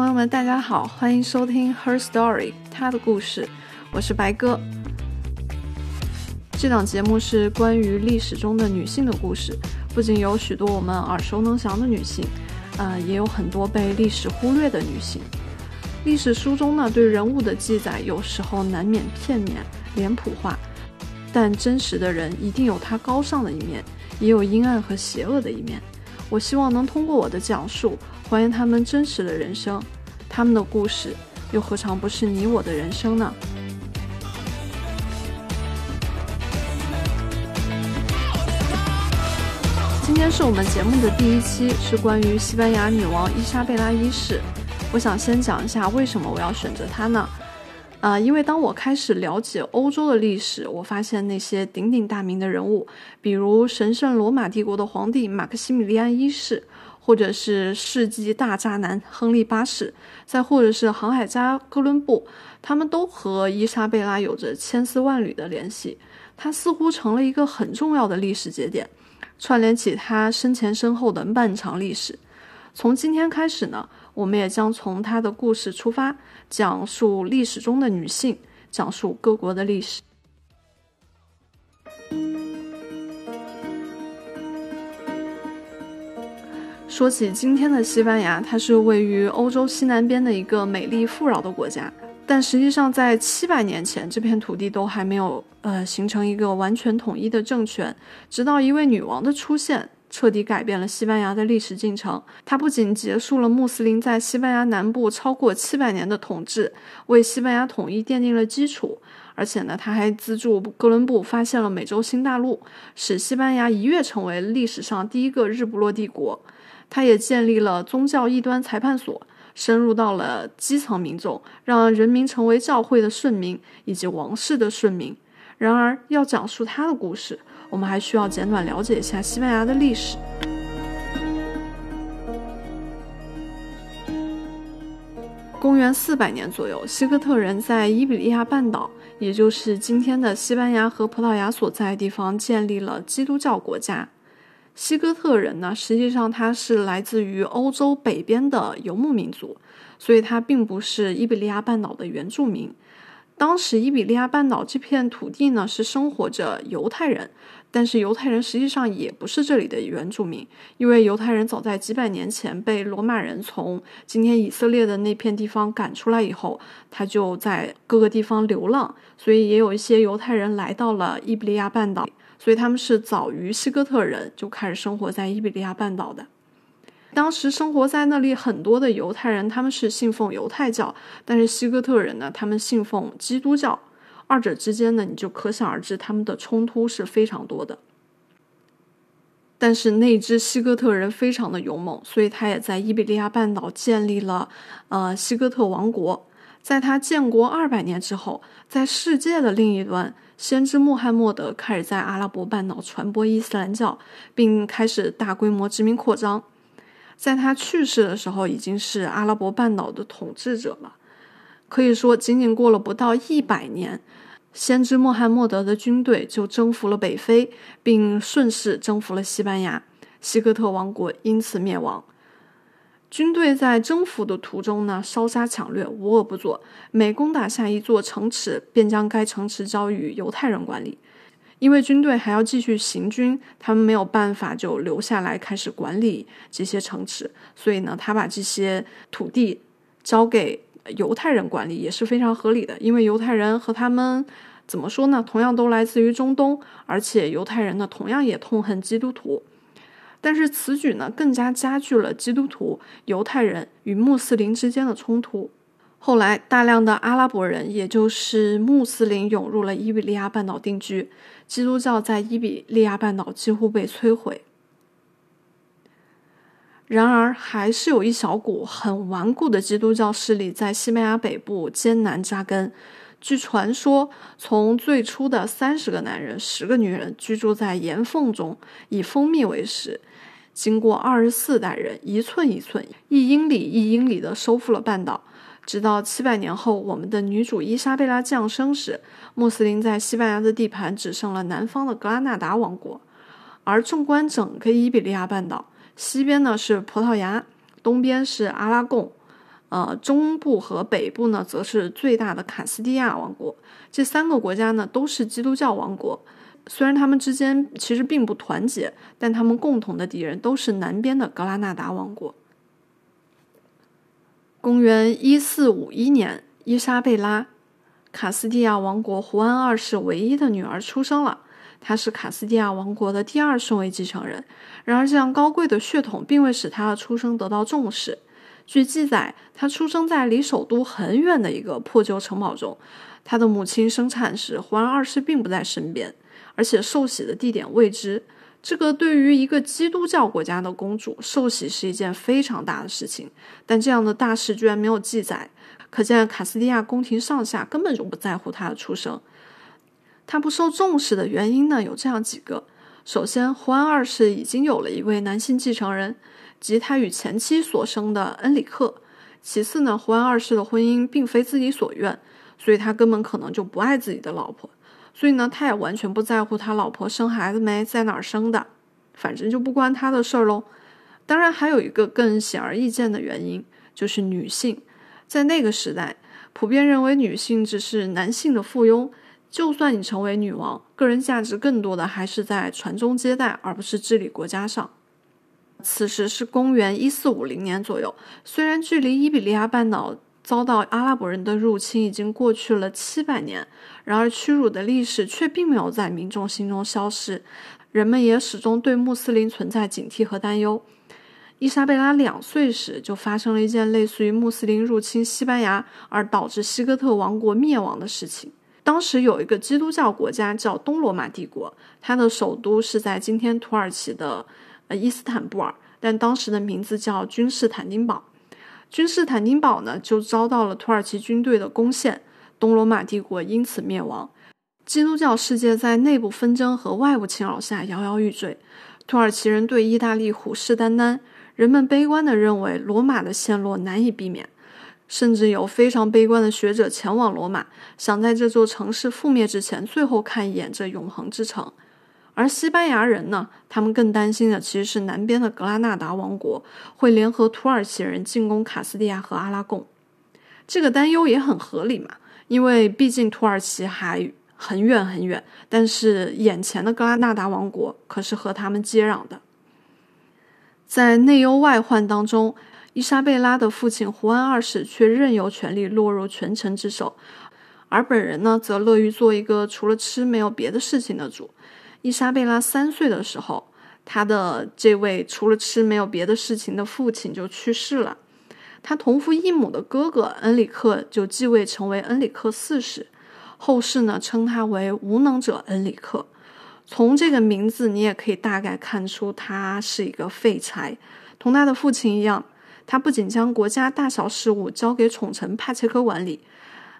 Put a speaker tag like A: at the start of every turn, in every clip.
A: 朋友们，大家好，欢迎收听 Her Story，她的故事，我是白哥。这档节目是关于历史中的女性的故事，不仅有许多我们耳熟能详的女性，呃，也有很多被历史忽略的女性。历史书中呢，对人物的记载有时候难免片面、脸谱化，但真实的人一定有他高尚的一面，也有阴暗和邪恶的一面。我希望能通过我的讲述。还原他们真实的人生，他们的故事又何尝不是你我的人生呢？今天是我们节目的第一期，是关于西班牙女王伊莎贝拉一世。我想先讲一下为什么我要选择她呢？啊，因为当我开始了解欧洲的历史，我发现那些鼎鼎大名的人物，比如神圣罗马帝国的皇帝马克西米利安一世。或者是世纪大渣男亨利八世，再或者是航海家哥伦布，他们都和伊莎贝拉有着千丝万缕的联系。他似乎成了一个很重要的历史节点，串联起他身前身后的漫长历史。从今天开始呢，我们也将从她的故事出发，讲述历史中的女性，讲述各国的历史。说起今天的西班牙，它是位于欧洲西南边的一个美丽富饶的国家。但实际上，在七百年前，这片土地都还没有呃形成一个完全统一的政权。直到一位女王的出现，彻底改变了西班牙的历史进程。它不仅结束了穆斯林在西班牙南部超过七百年的统治，为西班牙统一奠定了基础，而且呢，他还资助哥伦布发现了美洲新大陆，使西班牙一跃成为历史上第一个日不落帝国。他也建立了宗教异端裁判所，深入到了基层民众，让人民成为教会的顺民以及王室的顺民。然而，要讲述他的故事，我们还需要简短了解一下西班牙的历史。公元四百年左右，西哥特人在伊比利亚半岛，也就是今天的西班牙和葡萄牙所在地方，建立了基督教国家。西哥特人呢，实际上他是来自于欧洲北边的游牧民族，所以他并不是伊比利亚半岛的原住民。当时伊比利亚半岛这片土地呢，是生活着犹太人，但是犹太人实际上也不是这里的原住民，因为犹太人早在几百年前被罗马人从今天以色列的那片地方赶出来以后，他就在各个地方流浪，所以也有一些犹太人来到了伊比利亚半岛。所以他们是早于西哥特人就开始生活在伊比利亚半岛的。当时生活在那里很多的犹太人，他们是信奉犹太教，但是西哥特人呢，他们信奉基督教。二者之间呢，你就可想而知，他们的冲突是非常多的。但是那支西哥特人非常的勇猛，所以他也在伊比利亚半岛建立了呃西哥特王国。在他建国二百年之后，在世界的另一端。先知穆罕默德开始在阿拉伯半岛传播伊斯兰教，并开始大规模殖民扩张。在他去世的时候，已经是阿拉伯半岛的统治者了。可以说，仅仅过了不到一百年，先知穆罕默德的军队就征服了北非，并顺势征服了西班牙，西哥特王国因此灭亡。军队在征服的途中呢，烧杀抢掠，无恶不作。每攻打下一座城池，便将该城池交予犹太人管理。因为军队还要继续行军，他们没有办法就留下来开始管理这些城池，所以呢，他把这些土地交给犹太人管理也是非常合理的。因为犹太人和他们怎么说呢？同样都来自于中东，而且犹太人呢，同样也痛恨基督徒。但是此举呢，更加加剧了基督徒、犹太人与穆斯林之间的冲突。后来，大量的阿拉伯人，也就是穆斯林，涌入了伊比利亚半岛定居，基督教在伊比利亚半岛几乎被摧毁。然而，还是有一小股很顽固的基督教势力在西班牙北部艰难扎根。据传说，从最初的三十个男人、十个女人居住在岩缝中，以蜂蜜为食。经过二十四代人一寸一寸、一英里一英里的收复了半岛，直到七百年后，我们的女主伊莎贝拉降生时，穆斯林在西班牙的地盘只剩了南方的格拉纳达王国。而纵观整个伊比利亚半岛，西边呢是葡萄牙，东边是阿拉贡，呃，中部和北部呢，则是最大的卡斯蒂亚王国。这三个国家呢，都是基督教王国。虽然他们之间其实并不团结，但他们共同的敌人都是南边的格拉纳达王国。公元一四五一年，伊莎贝拉，卡斯蒂亚王国胡安二世唯一的女儿出生了。她是卡斯蒂亚王国的第二顺位继承人。然而，这样高贵的血统并未使她的出生得到重视。据记载，他出生在离首都很远的一个破旧城堡中。他的母亲生产时，胡安二世并不在身边，而且受洗的地点未知。这个对于一个基督教国家的公主，受洗是一件非常大的事情。但这样的大事居然没有记载，可见卡斯蒂亚宫廷上下根本就不在乎她的出生。他不受重视的原因呢，有这样几个：首先，胡安二世已经有了一位男性继承人。即他与前妻所生的恩里克。其次呢，胡安二世的婚姻并非自己所愿，所以他根本可能就不爱自己的老婆。所以呢，他也完全不在乎他老婆生孩子没，在哪儿生的，反正就不关他的事儿喽。当然，还有一个更显而易见的原因，就是女性在那个时代普遍认为女性只是男性的附庸。就算你成为女王，个人价值更多的还是在传宗接代，而不是治理国家上。此时是公元一四五零年左右，虽然距离伊比利亚半岛遭到阿拉伯人的入侵已经过去了七百年，然而屈辱的历史却并没有在民众心中消失，人们也始终对穆斯林存在警惕和担忧。伊莎贝拉两岁时就发生了一件类似于穆斯林入侵西班牙而导致西哥特王国灭亡的事情。当时有一个基督教国家叫东罗马帝国，它的首都是在今天土耳其的。呃，伊斯坦布尔，但当时的名字叫君士坦丁堡。君士坦丁堡呢，就遭到了土耳其军队的攻陷，东罗马帝国因此灭亡。基督教世界在内部纷争和外部侵扰下摇摇欲坠。土耳其人对意大利虎视眈眈，人们悲观地认为罗马的陷落难以避免，甚至有非常悲观的学者前往罗马，想在这座城市覆灭之前，最后看一眼这永恒之城。而西班牙人呢，他们更担心的其实是南边的格拉纳达王国会联合土耳其人进攻卡斯蒂亚和阿拉贡。这个担忧也很合理嘛，因为毕竟土耳其还很远很远，但是眼前的格拉纳达王国可是和他们接壤的。在内忧外患当中，伊莎贝拉的父亲胡安二世却任由权力落入权臣之手，而本人呢，则乐于做一个除了吃没有别的事情的主。伊莎贝拉三岁的时候，她的这位除了吃没有别的事情的父亲就去世了。他同父异母的哥哥恩里克就继位成为恩里克四世，后世呢称他为无能者恩里克。从这个名字，你也可以大概看出他是一个废柴，同他的父亲一样，他不仅将国家大小事务交给宠臣帕切科管理。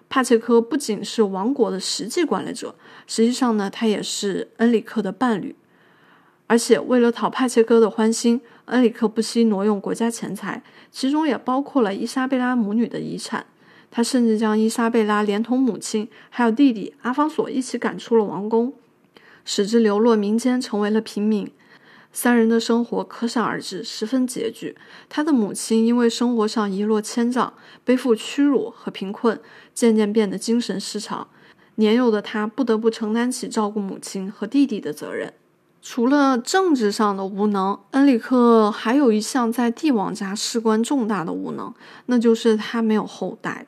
A: 帕切科不仅是王国的实际管理者，实际上呢，他也是恩里克的伴侣。而且为了讨帕切科的欢心，恩里克不惜挪用国家钱财，其中也包括了伊莎贝拉母女的遗产。他甚至将伊莎贝拉连同母亲还有弟弟阿方索一起赶出了王宫，使之流落民间，成为了平民。三人的生活可想而知，十分拮据。他的母亲因为生活上一落千丈，背负屈辱和贫困，渐渐变得精神失常。年幼的他不得不承担起照顾母亲和弟弟的责任。除了政治上的无能，恩里克还有一项在帝王家事关重大的无能，那就是他没有后代。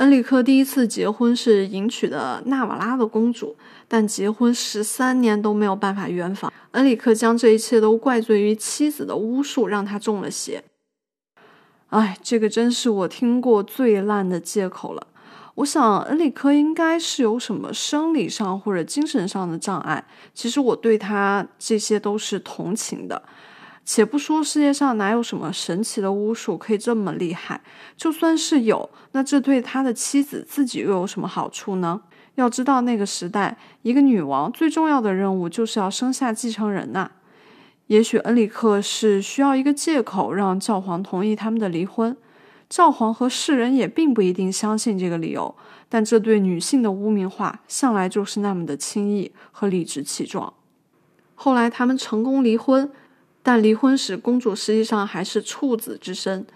A: 恩里克第一次结婚是迎娶的纳瓦拉的公主，但结婚十三年都没有办法圆房。恩里克将这一切都怪罪于妻子的巫术，让他中了邪。哎，这个真是我听过最烂的借口了。我想恩里克应该是有什么生理上或者精神上的障碍。其实我对他这些都是同情的。且不说世界上哪有什么神奇的巫术可以这么厉害，就算是有，那这对他的妻子自己又有什么好处呢？要知道那个时代，一个女王最重要的任务就是要生下继承人呐。也许恩里克是需要一个借口让教皇同意他们的离婚，教皇和世人也并不一定相信这个理由，但这对女性的污名化向来就是那么的轻易和理直气壮。后来他们成功离婚。但离婚时，公主实际上还是处子之身。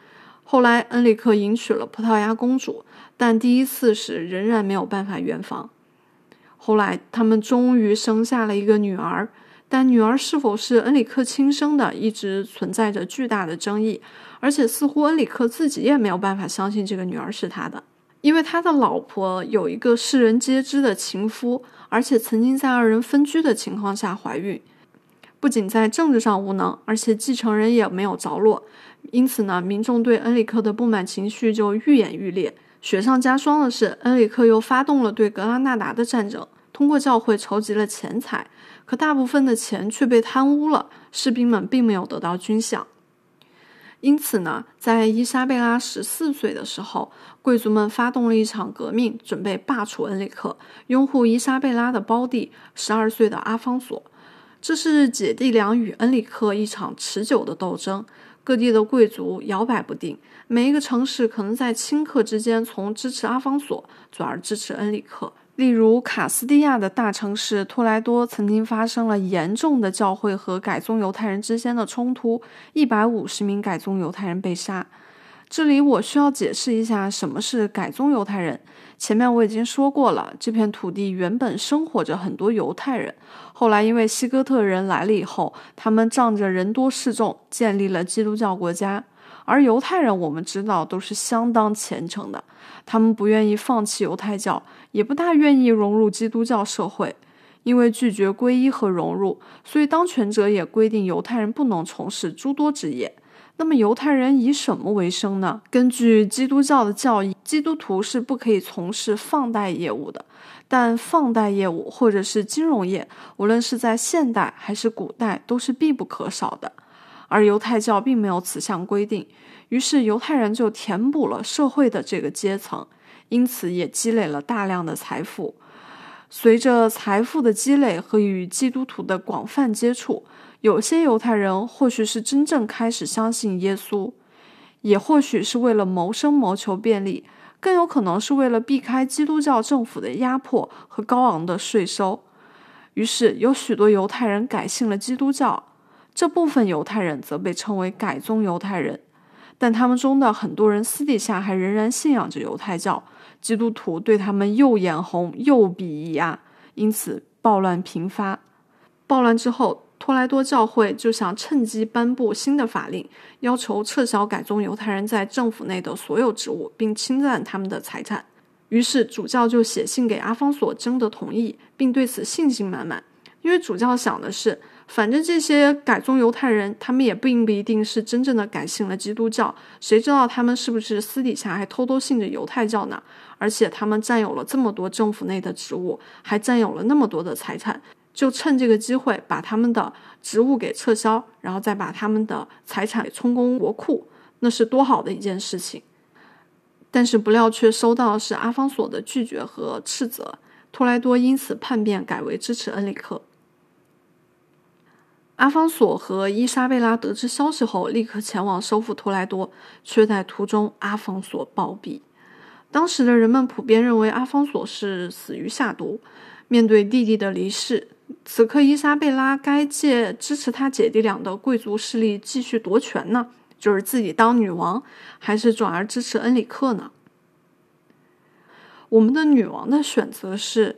A: 后来，恩里克迎娶了葡萄牙公主，但第一次时仍然没有办法圆房。后来，他们终于生下了一个女儿，但女儿是否是恩里克亲生的，一直存在着巨大的争议。而且，似乎恩里克自己也没有办法相信这个女儿是他的，因为他的老婆有一个世人皆知的情夫，而且曾经在二人分居的情况下怀孕。不仅在政治上无能，而且继承人也没有着落。因此呢，民众对恩里克的不满情绪就愈演愈烈。雪上加霜的是，恩里克又发动了对格拉纳达的战争，通过教会筹集了钱财，可大部分的钱却被贪污了，士兵们并没有得到军饷。因此呢，在伊莎贝拉十四岁的时候，贵族们发动了一场革命，准备罢黜恩里克，拥护伊莎贝拉的胞弟十二岁的阿方索。这是姐弟俩与恩里克一场持久的斗争。各地的贵族摇摆不定，每一个城市可能在顷刻之间从支持阿方索转而支持恩里克。例如，卡斯蒂亚的大城市托莱多曾经发生了严重的教会和改宗犹太人之间的冲突，一百五十名改宗犹太人被杀。这里我需要解释一下什么是改宗犹太人。前面我已经说过了，这片土地原本生活着很多犹太人。后来，因为西哥特人来了以后，他们仗着人多势众，建立了基督教国家。而犹太人，我们知道都是相当虔诚的，他们不愿意放弃犹太教，也不大愿意融入基督教社会。因为拒绝皈依和融入，所以当权者也规定犹太人不能从事诸多职业。那么，犹太人以什么为生呢？根据基督教的教义，基督徒是不可以从事放贷业务的。但放贷业务或者是金融业，无论是在现代还是古代，都是必不可少的。而犹太教并没有此项规定，于是犹太人就填补了社会的这个阶层，因此也积累了大量的财富。随着财富的积累和与基督徒的广泛接触，有些犹太人或许是真正开始相信耶稣，也或许是为了谋生谋求便利。更有可能是为了避开基督教政府的压迫和高昂的税收，于是有许多犹太人改信了基督教。这部分犹太人则被称为改宗犹太人，但他们中的很多人私底下还仍然信仰着犹太教。基督徒对他们又眼红又鄙夷啊，因此暴乱频发。暴乱之后。托莱多教会就想趁机颁布新的法令，要求撤销改宗犹太人在政府内的所有职务，并侵占他们的财产。于是主教就写信给阿方索征得同意，并对此信心满满。因为主教想的是，反正这些改宗犹太人，他们也并不一定是真正的改信了基督教，谁知道他们是不是私底下还偷偷信着犹太教呢？而且他们占有了这么多政府内的职务，还占有了那么多的财产。就趁这个机会把他们的职务给撤销，然后再把他们的财产充公国库，那是多好的一件事情。但是不料却收到是阿方索的拒绝和斥责，托莱多因此叛变，改为支持恩里克。阿方索和伊莎贝拉得知消息后，立刻前往收复托莱多，却在途中阿方索暴毙。当时的人们普遍认为阿方索是死于下毒。面对弟弟的离世。此刻，伊莎贝拉该借支持她姐弟俩的贵族势力继续夺权呢，就是自己当女王，还是转而支持恩里克呢？我们的女王的选择是：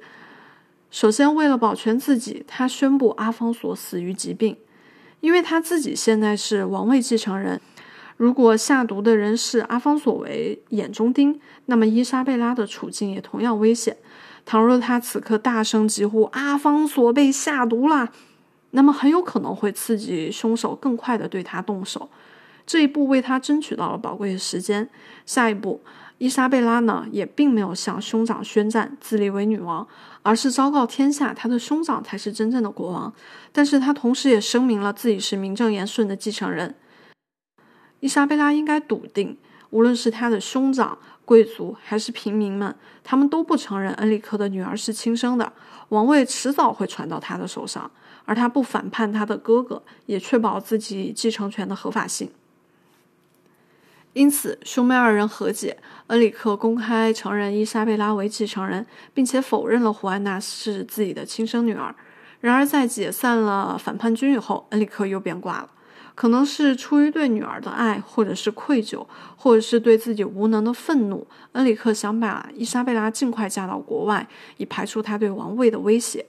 A: 首先，为了保全自己，她宣布阿方索死于疾病，因为她自己现在是王位继承人。如果下毒的人是阿方索为眼中钉，那么伊莎贝拉的处境也同样危险。倘若他此刻大声疾呼“阿方索被下毒了”，那么很有可能会刺激凶手更快的对他动手。这一步为他争取到了宝贵的时间。下一步，伊莎贝拉呢也并没有向兄长宣战，自立为女王，而是昭告天下，他的兄长才是真正的国王。但是他同时也声明了自己是名正言顺的继承人。伊莎贝拉应该笃定，无论是他的兄长。贵族还是平民们，他们都不承认恩里克的女儿是亲生的，王位迟早会传到他的手上，而他不反叛他的哥哥，也确保自己继承权的合法性。因此，兄妹二人和解，恩里克公开承认伊莎贝拉为继承人，并且否认了胡安娜是自己的亲生女儿。然而，在解散了反叛军以后，恩里克又变卦了。可能是出于对女儿的爱，或者是愧疚，或者是对自己无能的愤怒，恩里克想把伊莎贝拉尽快嫁到国外，以排除他对王位的威胁。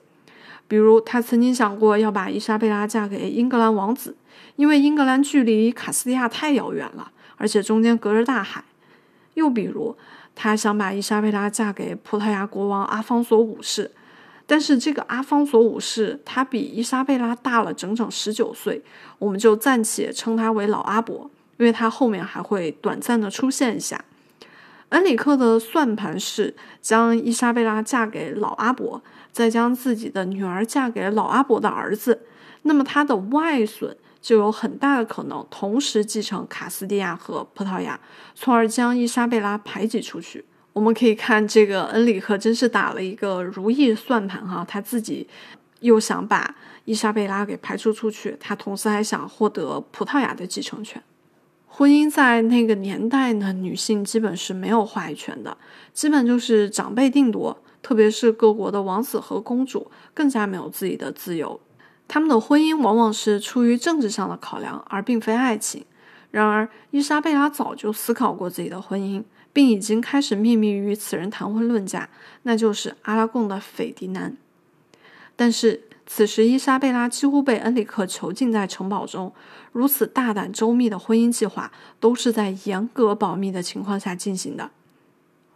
A: 比如，他曾经想过要把伊莎贝拉嫁给英格兰王子，因为英格兰距离卡斯蒂亚太遥远了，而且中间隔着大海。又比如，他想把伊莎贝拉嫁给葡萄牙国王阿方索五世，但是这个阿方索五世他比伊莎贝拉大了整整十九岁，我们就暂且称他为老阿伯，因为他后面还会短暂的出现一下。恩里克的算盘是将伊莎贝拉嫁给老阿伯。再将自己的女儿嫁给老阿伯的儿子，那么他的外孙就有很大的可能同时继承卡斯蒂亚和葡萄牙，从而将伊莎贝拉排挤出去。我们可以看这个恩里克真是打了一个如意算盘哈，他自己又想把伊莎贝拉给排除出去，他同时还想获得葡萄牙的继承权。婚姻在那个年代呢，女性基本是没有话语权的，基本就是长辈定夺。特别是各国的王子和公主更加没有自己的自由，他们的婚姻往往是出于政治上的考量，而并非爱情。然而，伊莎贝拉早就思考过自己的婚姻，并已经开始秘密与此人谈婚论嫁，那就是阿拉贡的斐迪南。但是，此时伊莎贝拉几乎被恩里克囚禁在城堡中，如此大胆周密的婚姻计划都是在严格保密的情况下进行的。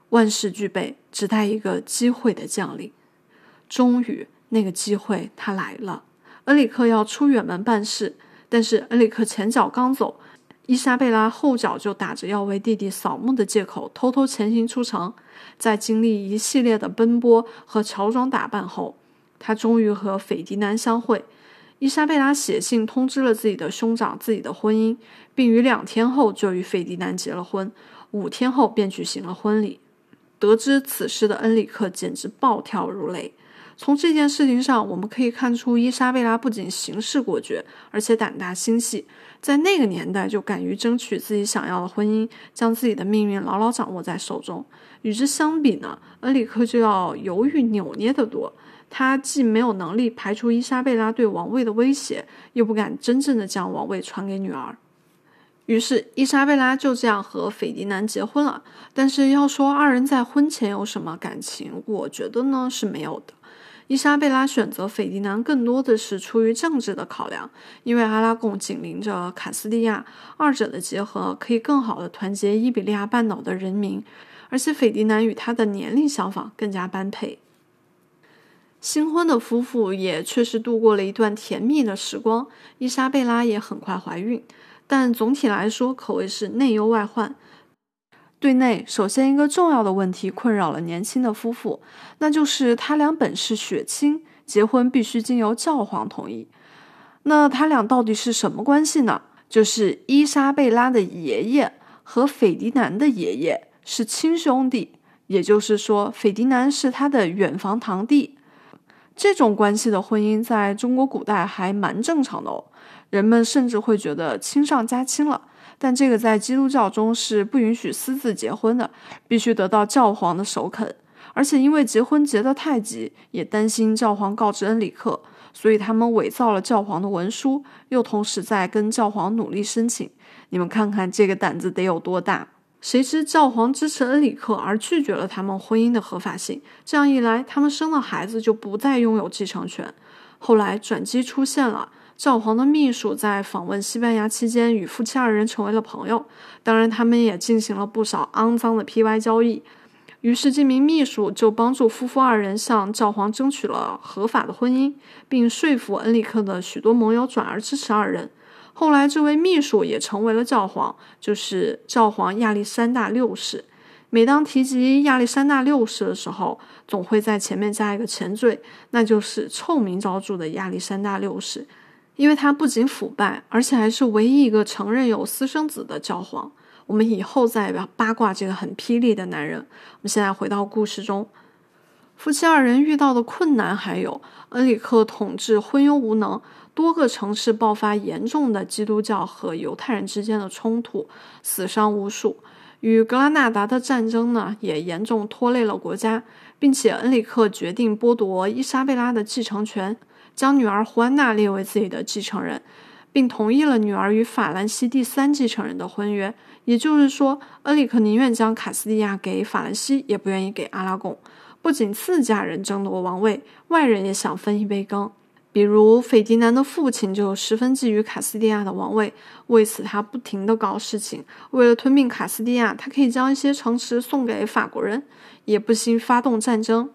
A: 万事俱备，只待一个机会的降临。终于，那个机会它来了。恩里克要出远门办事，但是恩里克前脚刚走，伊莎贝拉后脚就打着要为弟弟扫墓的借口，偷偷前行出城。在经历一系列的奔波和乔装打扮后，他终于和斐迪南相会。伊莎贝拉写信通知了自己的兄长自己的婚姻，并于两天后就与斐迪南结了婚，五天后便举行了婚礼。得知此事的恩里克简直暴跳如雷。从这件事情上，我们可以看出，伊莎贝拉不仅行事果决，而且胆大心细。在那个年代，就敢于争取自己想要的婚姻，将自己的命运牢牢掌握在手中。与之相比呢，恩里克就要犹豫扭捏得多。他既没有能力排除伊莎贝拉对王位的威胁，又不敢真正的将王位传给女儿。于是，伊莎贝拉就这样和斐迪南结婚了。但是，要说二人在婚前有什么感情，我觉得呢是没有的。伊莎贝拉选择斐迪南更多的是出于政治的考量，因为阿拉贡紧邻着卡斯蒂亚，二者的结合可以更好的团结伊比利亚半岛的人民，而且斐迪南与他的年龄相仿，更加般配。新婚的夫妇也确实度过了一段甜蜜的时光，伊莎贝拉也很快怀孕。但总体来说，可谓是内忧外患。对内，首先一个重要的问题困扰了年轻的夫妇，那就是他俩本是血亲，结婚必须经由教皇同意。那他俩到底是什么关系呢？就是伊莎贝拉的爷爷和斐迪南的爷爷是亲兄弟，也就是说，斐迪南是他的远房堂弟。这种关系的婚姻在中国古代还蛮正常的哦。人们甚至会觉得亲上加亲了，但这个在基督教中是不允许私自结婚的，必须得到教皇的首肯。而且因为结婚结得太急，也担心教皇告知恩里克，所以他们伪造了教皇的文书，又同时在跟教皇努力申请。你们看看这个胆子得有多大？谁知教皇支持恩里克，而拒绝了他们婚姻的合法性。这样一来，他们生了孩子就不再拥有继承权。后来转机出现了。教皇的秘书在访问西班牙期间与夫妻二人成为了朋友，当然他们也进行了不少肮脏的 P Y 交易。于是这名秘书就帮助夫妇二人向教皇争取了合法的婚姻，并说服恩里克的许多盟友转而支持二人。后来这位秘书也成为了教皇，就是教皇亚历山大六世。每当提及亚历山大六世的时候，总会在前面加一个前缀，那就是臭名昭著的亚历山大六世。因为他不仅腐败，而且还是唯一一个承认有私生子的教皇。我们以后再八卦这个很霹雳的男人。我们现在回到故事中，夫妻二人遇到的困难还有恩里克统治昏庸无能，多个城市爆发严重的基督教和犹太人之间的冲突，死伤无数。与格拉纳达的战争呢，也严重拖累了国家，并且恩里克决定剥夺伊莎贝拉的继承权。将女儿胡安娜列为自己的继承人，并同意了女儿与法兰西第三继承人的婚约。也就是说，恩里克宁愿将卡斯蒂亚给法兰西，也不愿意给阿拉贡。不仅自家人争夺王位，外人也想分一杯羹。比如斐迪南的父亲就十分觊觎卡斯蒂亚的王位，为此他不停地搞事情。为了吞并卡斯蒂亚，他可以将一些城池送给法国人，也不惜发动战争。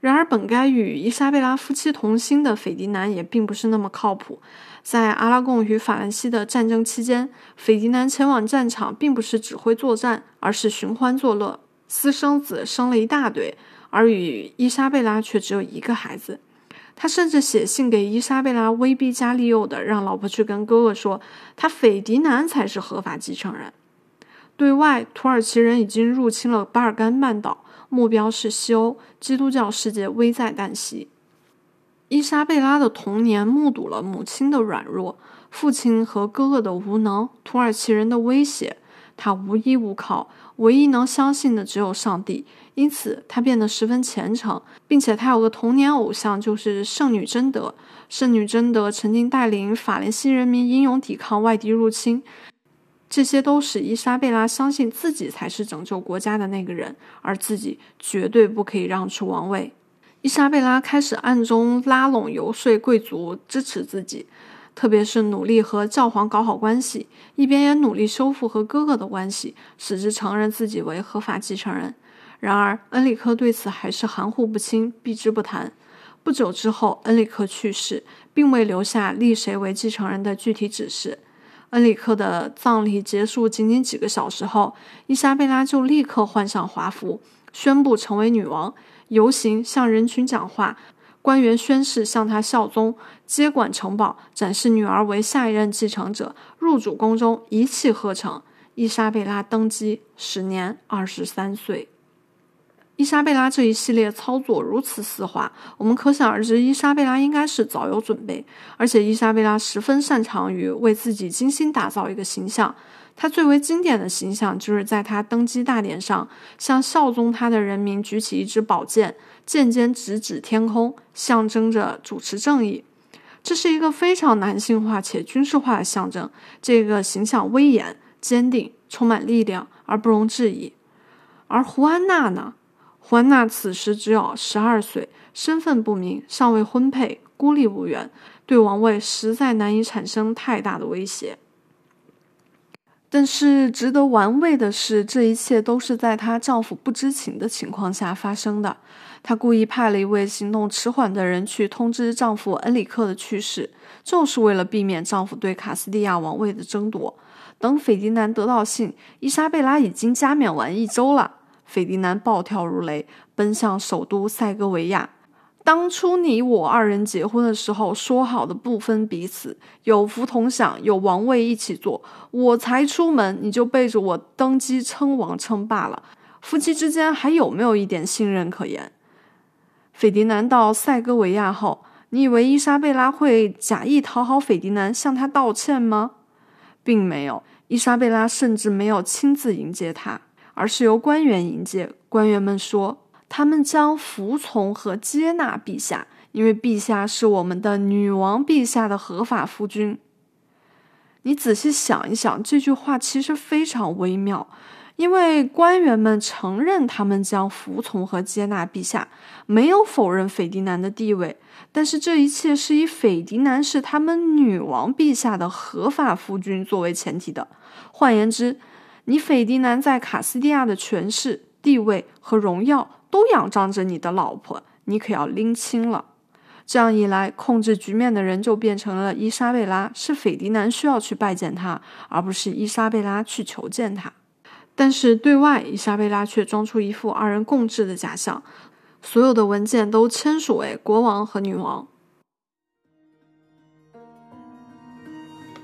A: 然而，本该与伊莎贝拉夫妻同心的斐迪南也并不是那么靠谱。在阿拉贡与法兰西的战争期间，斐迪南前往战场并不是指挥作战，而是寻欢作乐，私生子生了一大堆，而与伊莎贝拉却只有一个孩子。他甚至写信给伊莎贝拉，威逼加利诱的让老婆去跟哥哥说，他斐迪南才是合法继承人。对外，土耳其人已经入侵了巴尔干半岛。目标是西欧，基督教世界危在旦夕。伊莎贝拉的童年目睹了母亲的软弱、父亲和哥哥的无能、土耳其人的威胁，他无依无靠，唯一能相信的只有上帝。因此，他变得十分虔诚，并且他有个童年偶像，就是圣女贞德。圣女贞德曾经带领法兰西人民英勇抵抗外敌入侵。这些都使伊莎贝拉相信自己才是拯救国家的那个人，而自己绝对不可以让出王位。伊莎贝拉开始暗中拉拢游说贵族支持自己，特别是努力和教皇搞好关系，一边也努力修复和哥哥的关系，使之承认自己为合法继承人。然而，恩里克对此还是含糊不清，避之不谈。不久之后，恩里克去世，并未留下立谁为继承人的具体指示。恩里克的葬礼结束仅仅几个小时后，伊莎贝拉就立刻换上华服，宣布成为女王，游行向人群讲话，官员宣誓向她效忠，接管城堡，展示女儿为下一任继承者，入主宫中，一气呵成。伊莎贝拉登基，时年二十三岁。伊莎贝拉这一系列操作如此丝滑，我们可想而知，伊莎贝拉应该是早有准备。而且，伊莎贝拉十分擅长于为自己精心打造一个形象。她最为经典的形象，就是在她登基大典上，向效忠她的人民举起一支宝剑，剑尖直指天空，象征着主持正义。这是一个非常男性化且军事化的象征。这个形象威严、坚定，充满力量，而不容置疑。而胡安娜呢？胡安娜此时只有十二岁，身份不明，尚未婚配，孤立无援，对王位实在难以产生太大的威胁。但是值得玩味的是，这一切都是在她丈夫不知情的情况下发生的。她故意派了一位行动迟缓的人去通知丈夫恩里克的去世，就是为了避免丈夫对卡斯蒂亚王位的争夺。等斐迪南得到信，伊莎贝拉已经加冕完一周了。斐迪南暴跳如雷，奔向首都塞戈维亚。当初你我二人结婚的时候说好的不分彼此，有福同享，有王位一起坐。我才出门，你就背着我登基称王称霸了。夫妻之间还有没有一点信任可言？斐迪南到塞戈维亚后，你以为伊莎贝拉会假意讨好斐迪南，向他道歉吗？并没有，伊莎贝拉甚至没有亲自迎接他。而是由官员迎接。官员们说，他们将服从和接纳陛下，因为陛下是我们的女王陛下的合法夫君。你仔细想一想，这句话其实非常微妙，因为官员们承认他们将服从和接纳陛下，没有否认斐迪南的地位，但是这一切是以斐迪南是他们女王陛下的合法夫君作为前提的。换言之，你斐迪南在卡斯蒂亚的权势、地位和荣耀都仰仗着你的老婆，你可要拎清了。这样一来，控制局面的人就变成了伊莎贝拉，是斐迪南需要去拜见他，而不是伊莎贝拉去求见他。但是对外，伊莎贝拉却装出一副二人共治的假象，所有的文件都签署为国王和女王。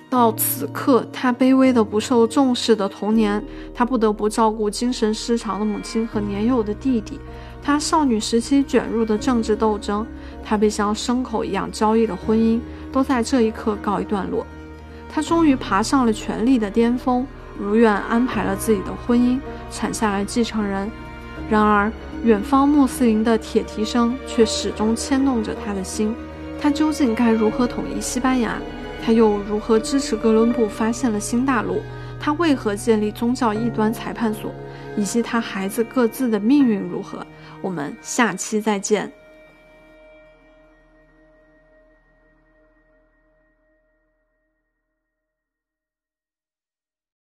A: 到此刻，她卑微的不受重视的童年，她不得不照顾精神失常的母亲和年幼的弟弟。她少女时期卷入的政治斗争，她被像牲口一样交易的婚姻，都在这一刻告一段落。她终于爬上了权力的巅峰，如愿安排了自己的婚姻，产下了继承人。然而，远方穆斯林的铁蹄声却始终牵动着她的心。她究竟该如何统一西班牙？他又如何支持哥伦布发现了新大陆？他为何建立宗教异端裁判所？以及他孩子各自的命运如何？我们下期再见。